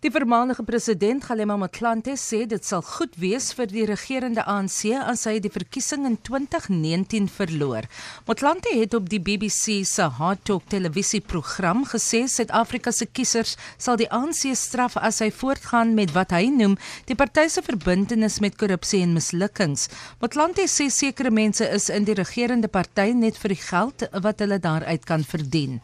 Die voormalige president Galema Motlanthe sê dit sal goed wees vir die regerende ANC as hy die verkiesing in 2019 verloor. Motlanthe het op die BBC se Hard Talk televisieprogram gesê Suid-Afrika se kiesers sal die ANC straf as hy voortgaan met wat hy noem die party se verbintenis met korrupsie en mislukkings. Motlanthe sê sekere mense is in die regerende party net vir die geld wat hulle daaruit kan verdien.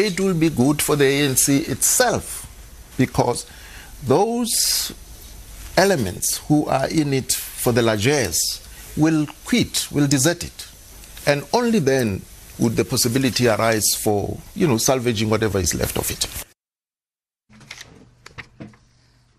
It will be good for the ANC itself because those elements who are in it for the largesse will quit, will desert it. And only then would the possibility arise for, you know, salvaging whatever is left of it.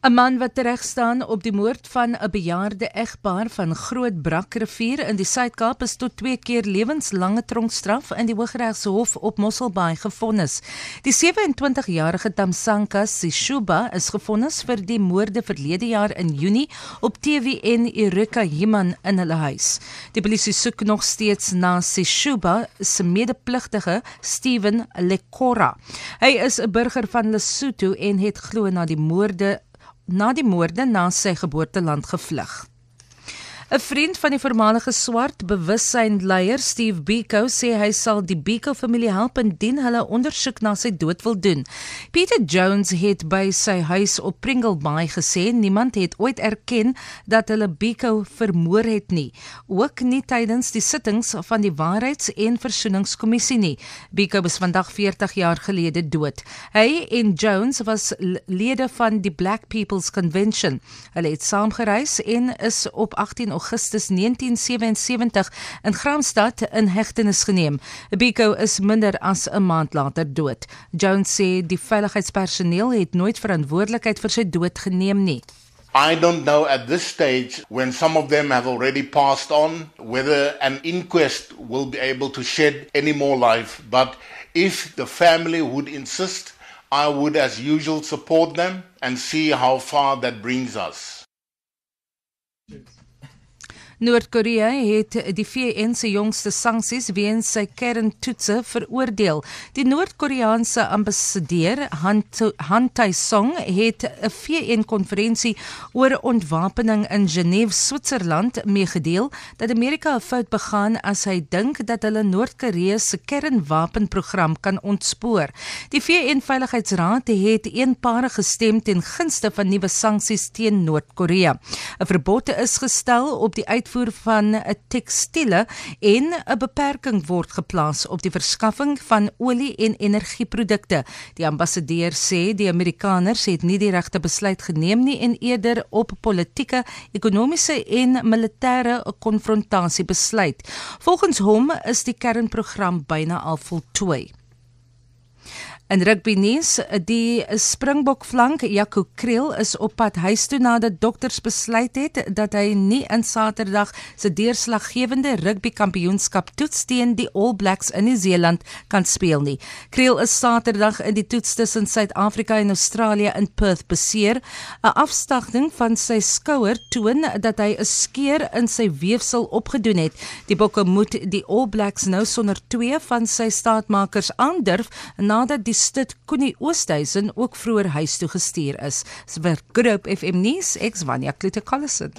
'n Man wat tereg staan op die moord van 'n bejaarde egpaar van Groot Brakrivier in die Suid-Kaap is tot 2 keer lewenslange tronkstraf in die Hooggeregshof op Mosselbaai gefonnis. Die 27-jarige Tamsanka Sishuba is gefonnis vir die moorde verlede jaar in Junie op TVN Erika Himan in hulle huis. Die polisie soek nog steeds na Sishuba se medepligtige Steven Lekora. Hy is 'n burger van Lesotho en het glo na die moorde na die moorde na sy geboorteland gevlug. 'n Vriend van die voormalige swart bewussynleier Steve Biko sê hy sal die Biko familie help indien hulle ondersoek na sy dood wil doen. Peter Jones het by sy huis op Pringle Bay gesê niemand het ooit erken dat hulle Biko vermoor het nie, ook nie tydens die sittings van die Waarheids- en Versoeningskommissie nie. Biko is vandag 40 jaar gelede dood. Hy en Jones was lede van die Black People's Convention. Hulle het saamgereis en is op 18 Augustus 1977 in Graamsstad in hegtenis geneem. Biko is minder as 'n maand later dood. Jones sê die veiligheidspersoneel het nooit verantwoordelikheid vir sy dood geneem nie. I don't know at this stage when some of them have already passed on whether an inquest will be able to shed any more life but if the family would insist I would as usual support them and see how far that brings us. Noord-Korea het die VN se jongste sanksies weens sy kerntoetse veroordeel. Die Noord-Koreaanse ambassadeur Han Tae-song het 'n VN-konferensie oor ontwapening in Genève, Switserland, meegedeel dat Amerika 'n fout begaan as hy dink dat hulle Noord-Korea se kernwapenprogram kan ontspoor. Die VN-veiligheidsraad het eenparig gestem ten gunste van nuwe sanksies teen Noord-Korea. 'n Verbod is gestel op die uitvoer van 'n tekstiele en 'n beperking word geplaas op die verskaffing van olie en energieprodukte. Die ambassadeur sê die Amerikaners het nie die regte besluit geneem nie en eerder op politieke, ekonomiese en militêre konfrontasie besluit. Volgens hom is die kernprogram byna al voltooi. In rugby nuus, die Springbok flank Jaco Kriel is op pad huis toe nadat dokters besluit het dat hy nie in Saterdag se deurslaggewende rugby kampioenskap toets teen die All Blacks in Nieu-Seeland kan speel nie. Kriel is Saterdag in die toets tussen Suid-Afrika en Australië in Perth beseer. 'n Afstagting van sy skouer toon dat hy 'n skeur in sy weefsel opgedoen het. Die Bokke moet die All Blacks nou sonder twee van sy staatmakers aandurf nadat die Stit Koenie Oosthuizen ook vroeër huis toe gestuur is. Vir Groep FM nuus, ek's Vanya Klute Collison.